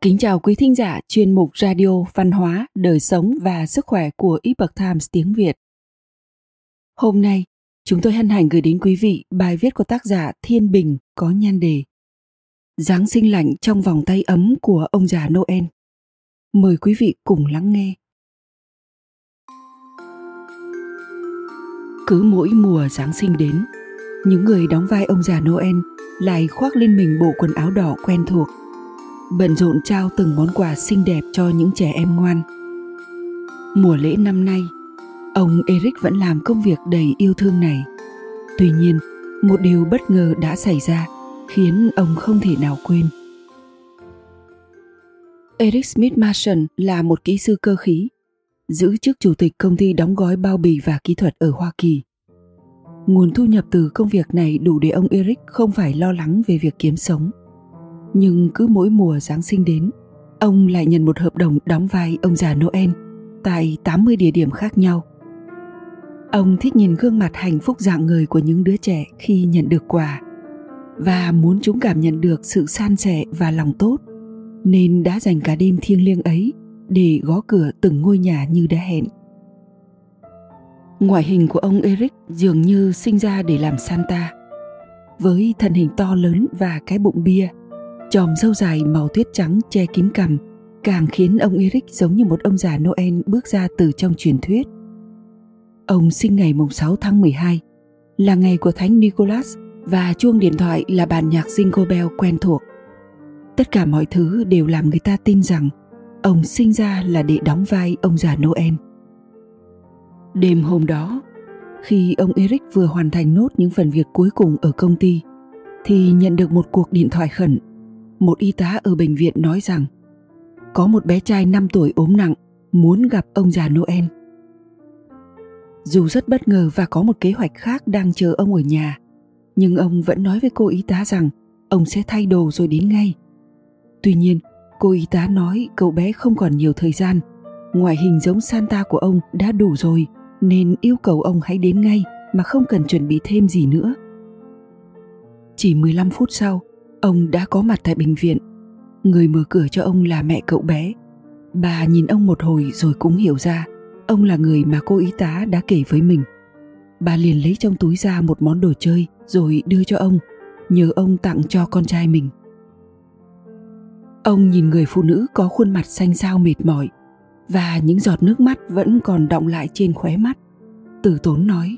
Kính chào quý thính giả chuyên mục Radio Văn hóa, Đời sống và Sức khỏe của Epoch Times tiếng Việt. Hôm nay, chúng tôi hân hạnh gửi đến quý vị bài viết của tác giả Thiên Bình có nhan đề Giáng sinh lạnh trong vòng tay ấm của ông già Noel. Mời quý vị cùng lắng nghe. Cứ mỗi mùa Giáng sinh đến, những người đóng vai ông già Noel lại khoác lên mình bộ quần áo đỏ quen thuộc bận rộn trao từng món quà xinh đẹp cho những trẻ em ngoan. Mùa lễ năm nay, ông Eric vẫn làm công việc đầy yêu thương này. Tuy nhiên, một điều bất ngờ đã xảy ra khiến ông không thể nào quên. Eric Smith Marshall là một kỹ sư cơ khí, giữ chức chủ tịch công ty đóng gói bao bì và kỹ thuật ở Hoa Kỳ. Nguồn thu nhập từ công việc này đủ để ông Eric không phải lo lắng về việc kiếm sống. Nhưng cứ mỗi mùa Giáng sinh đến, ông lại nhận một hợp đồng đóng vai ông già Noel tại 80 địa điểm khác nhau. Ông thích nhìn gương mặt hạnh phúc dạng người của những đứa trẻ khi nhận được quà và muốn chúng cảm nhận được sự san sẻ và lòng tốt nên đã dành cả đêm thiêng liêng ấy để gõ cửa từng ngôi nhà như đã hẹn. Ngoại hình của ông Eric dường như sinh ra để làm Santa. Với thân hình to lớn và cái bụng bia, Chòm râu dài màu tuyết trắng che kín cằm càng khiến ông Eric giống như một ông già Noel bước ra từ trong truyền thuyết. Ông sinh ngày 6 tháng 12, là ngày của Thánh Nicholas và chuông điện thoại là bản nhạc Jingle Bell quen thuộc. Tất cả mọi thứ đều làm người ta tin rằng ông sinh ra là để đóng vai ông già Noel. Đêm hôm đó, khi ông Eric vừa hoàn thành nốt những phần việc cuối cùng ở công ty, thì nhận được một cuộc điện thoại khẩn một y tá ở bệnh viện nói rằng có một bé trai 5 tuổi ốm nặng muốn gặp ông già Noel. Dù rất bất ngờ và có một kế hoạch khác đang chờ ông ở nhà, nhưng ông vẫn nói với cô y tá rằng ông sẽ thay đồ rồi đến ngay. Tuy nhiên, cô y tá nói cậu bé không còn nhiều thời gian, ngoại hình giống Santa của ông đã đủ rồi nên yêu cầu ông hãy đến ngay mà không cần chuẩn bị thêm gì nữa. Chỉ 15 phút sau, Ông đã có mặt tại bệnh viện. Người mở cửa cho ông là mẹ cậu bé. Bà nhìn ông một hồi rồi cũng hiểu ra ông là người mà cô y tá đã kể với mình. Bà liền lấy trong túi ra một món đồ chơi rồi đưa cho ông, nhờ ông tặng cho con trai mình. Ông nhìn người phụ nữ có khuôn mặt xanh xao mệt mỏi và những giọt nước mắt vẫn còn đọng lại trên khóe mắt. Từ tốn nói,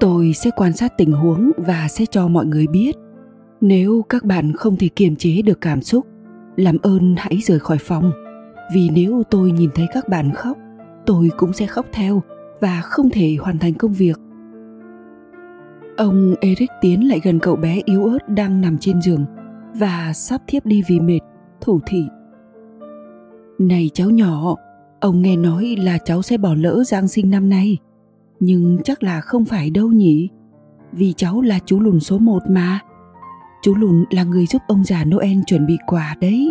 tôi sẽ quan sát tình huống và sẽ cho mọi người biết nếu các bạn không thể kiềm chế được cảm xúc, làm ơn hãy rời khỏi phòng. Vì nếu tôi nhìn thấy các bạn khóc, tôi cũng sẽ khóc theo và không thể hoàn thành công việc. Ông eric tiến lại gần cậu bé yếu ớt đang nằm trên giường và sắp thiếp đi vì mệt, thủ thị. Này cháu nhỏ, ông nghe nói là cháu sẽ bỏ lỡ giáng sinh năm nay, nhưng chắc là không phải đâu nhỉ? Vì cháu là chú lùn số một mà chú lùn là người giúp ông già Noel chuẩn bị quà đấy.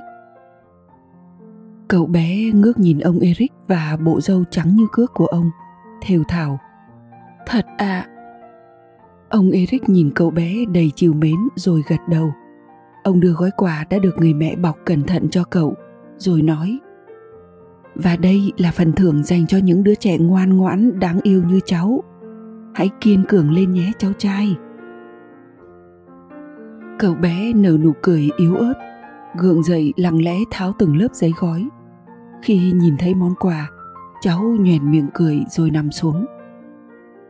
Cậu bé ngước nhìn ông Eric và bộ râu trắng như cước của ông, thều thào. Thật à. Ông Eric nhìn cậu bé đầy chiều mến rồi gật đầu. Ông đưa gói quà đã được người mẹ bọc cẩn thận cho cậu, rồi nói và đây là phần thưởng dành cho những đứa trẻ ngoan ngoãn đáng yêu như cháu hãy kiên cường lên nhé cháu trai Cậu bé nở nụ cười yếu ớt, gượng dậy lặng lẽ tháo từng lớp giấy gói. Khi nhìn thấy món quà, cháu nhoẻn miệng cười rồi nằm xuống.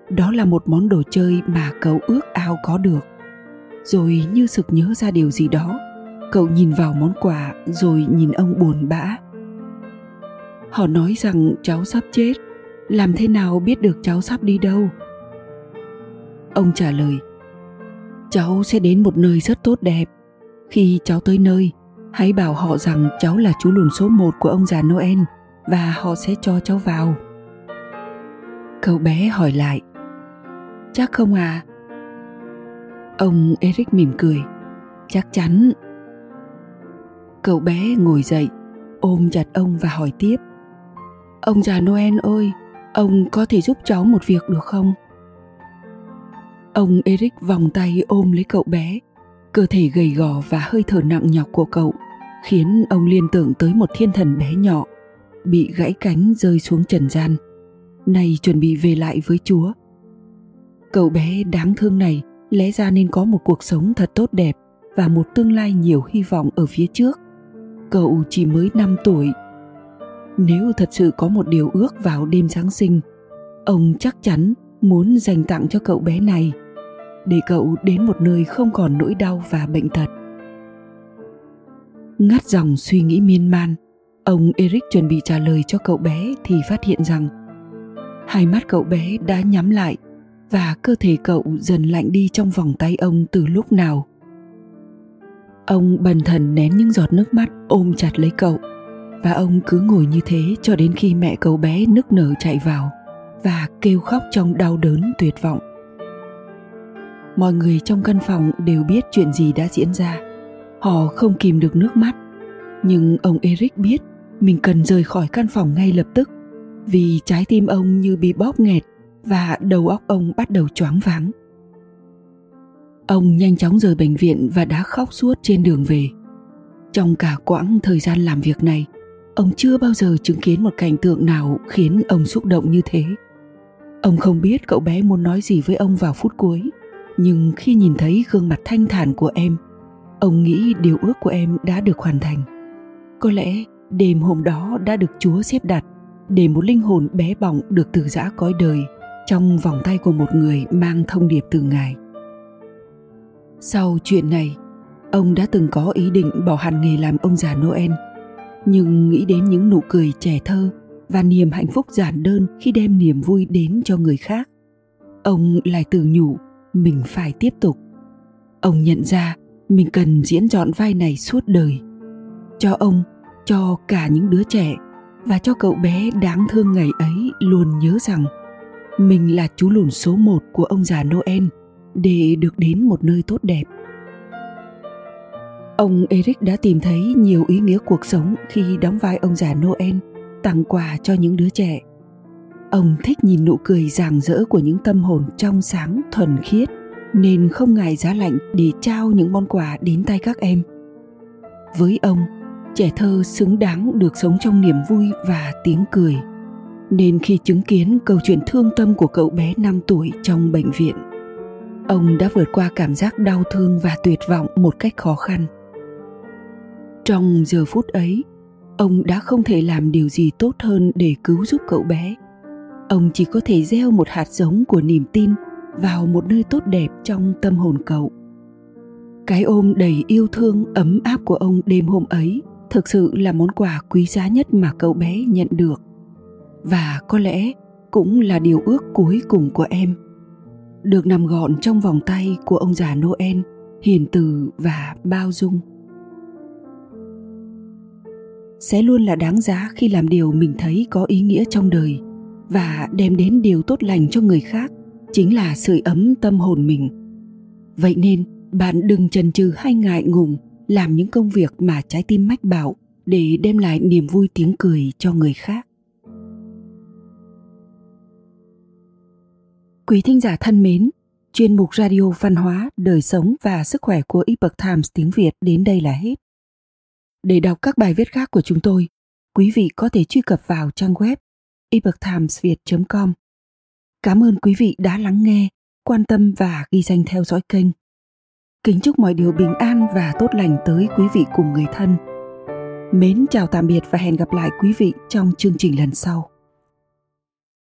Đó là một món đồ chơi mà cậu ước ao có được. Rồi như sực nhớ ra điều gì đó, cậu nhìn vào món quà rồi nhìn ông buồn bã. Họ nói rằng cháu sắp chết, làm thế nào biết được cháu sắp đi đâu? Ông trả lời, cháu sẽ đến một nơi rất tốt đẹp. Khi cháu tới nơi, hãy bảo họ rằng cháu là chú lùn số một của ông già noel và họ sẽ cho cháu vào. Cậu bé hỏi lại, chắc không à? Ông eric mỉm cười, chắc chắn. Cậu bé ngồi dậy, ôm chặt ông và hỏi tiếp, ông già noel ơi, ông có thể giúp cháu một việc được không? Ông Eric vòng tay ôm lấy cậu bé, cơ thể gầy gò và hơi thở nặng nhọc của cậu khiến ông liên tưởng tới một thiên thần bé nhỏ bị gãy cánh rơi xuống trần gian. Nay chuẩn bị về lại với chúa. Cậu bé đáng thương này lẽ ra nên có một cuộc sống thật tốt đẹp và một tương lai nhiều hy vọng ở phía trước. Cậu chỉ mới 5 tuổi. Nếu thật sự có một điều ước vào đêm giáng sinh ông chắc chắn muốn dành tặng cho cậu bé này để cậu đến một nơi không còn nỗi đau và bệnh tật. Ngắt dòng suy nghĩ miên man, ông eric chuẩn bị trả lời cho cậu bé thì phát hiện rằng hai mắt cậu bé đã nhắm lại và cơ thể cậu dần lạnh đi trong vòng tay ông từ lúc nào. Ông bần thần nén những giọt nước mắt ôm chặt lấy cậu và ông cứ ngồi như thế cho đến khi mẹ cậu bé nức nở chạy vào và kêu khóc trong đau đớn tuyệt vọng mọi người trong căn phòng đều biết chuyện gì đã diễn ra. Họ không kìm được nước mắt. Nhưng ông eric biết mình cần rời khỏi căn phòng ngay lập tức, vì trái tim ông như bị bóp nghẹt và đầu óc ông bắt đầu choáng váng. Ông nhanh chóng rời bệnh viện và đã khóc suốt trên đường về. Trong cả quãng thời gian làm việc này, ông chưa bao giờ chứng kiến một cảnh tượng nào khiến ông xúc động như thế. Ông không biết cậu bé muốn nói gì với ông vào phút cuối nhưng khi nhìn thấy gương mặt thanh thản của em, ông nghĩ điều ước của em đã được hoàn thành. Có lẽ đêm hôm đó đã được chúa xếp đặt để một linh hồn bé bỏng được từ giã cõi đời trong vòng tay của một người mang thông điệp từ ngài. Sau chuyện này, ông đã từng có ý định bỏ hẳn nghề làm ông già noel, nhưng nghĩ đến những nụ cười trẻ thơ và niềm hạnh phúc giản đơn khi đem niềm vui đến cho người khác, ông lại tự nhủ mình phải tiếp tục ông nhận ra mình cần diễn dọn vai này suốt đời cho ông, cho cả những đứa trẻ và cho cậu bé đáng thương ngày ấy luôn nhớ rằng mình là chú lùn số một của ông già Noel để được đến một nơi tốt đẹp. Ông Eric đã tìm thấy nhiều ý nghĩa cuộc sống khi đóng vai ông già Noel tặng quà cho những đứa trẻ. Ông thích nhìn nụ cười rạng rỡ của những tâm hồn trong sáng thuần khiết nên không ngại giá lạnh để trao những món quà đến tay các em. Với ông, trẻ thơ xứng đáng được sống trong niềm vui và tiếng cười. Nên khi chứng kiến câu chuyện thương tâm của cậu bé 5 tuổi trong bệnh viện, ông đã vượt qua cảm giác đau thương và tuyệt vọng một cách khó khăn. Trong giờ phút ấy, ông đã không thể làm điều gì tốt hơn để cứu giúp cậu bé. Ông chỉ có thể gieo một hạt giống của niềm tin vào một nơi tốt đẹp trong tâm hồn cậu. Cái ôm đầy yêu thương, ấm áp của ông đêm hôm ấy thực sự là món quà quý giá nhất mà cậu bé nhận được. Và có lẽ cũng là điều ước cuối cùng của em. Được nằm gọn trong vòng tay của ông già noel, hiền từ và bao dung. Sẽ luôn là đáng giá khi làm điều mình thấy có ý nghĩa trong đời và đem đến điều tốt lành cho người khác chính là sưởi ấm tâm hồn mình. Vậy nên, bạn đừng chần chừ hay ngại ngùng làm những công việc mà trái tim mách bảo để đem lại niềm vui tiếng cười cho người khác. Quý thính giả thân mến, chuyên mục radio văn hóa, đời sống và sức khỏe của epoch times tiếng việt đến đây là hết. Để đọc các bài viết khác của chúng tôi, quý vị có thể truy cập vào trang web epochtimesviet com cảm ơn quý vị đã lắng nghe, quan tâm và ghi danh theo dõi kênh Kính chúc mọi điều bình an và tốt lành tới quý vị cùng người thân. Mến chào tạm biệt và hẹn gặp lại quý vị trong chương trình lần sau.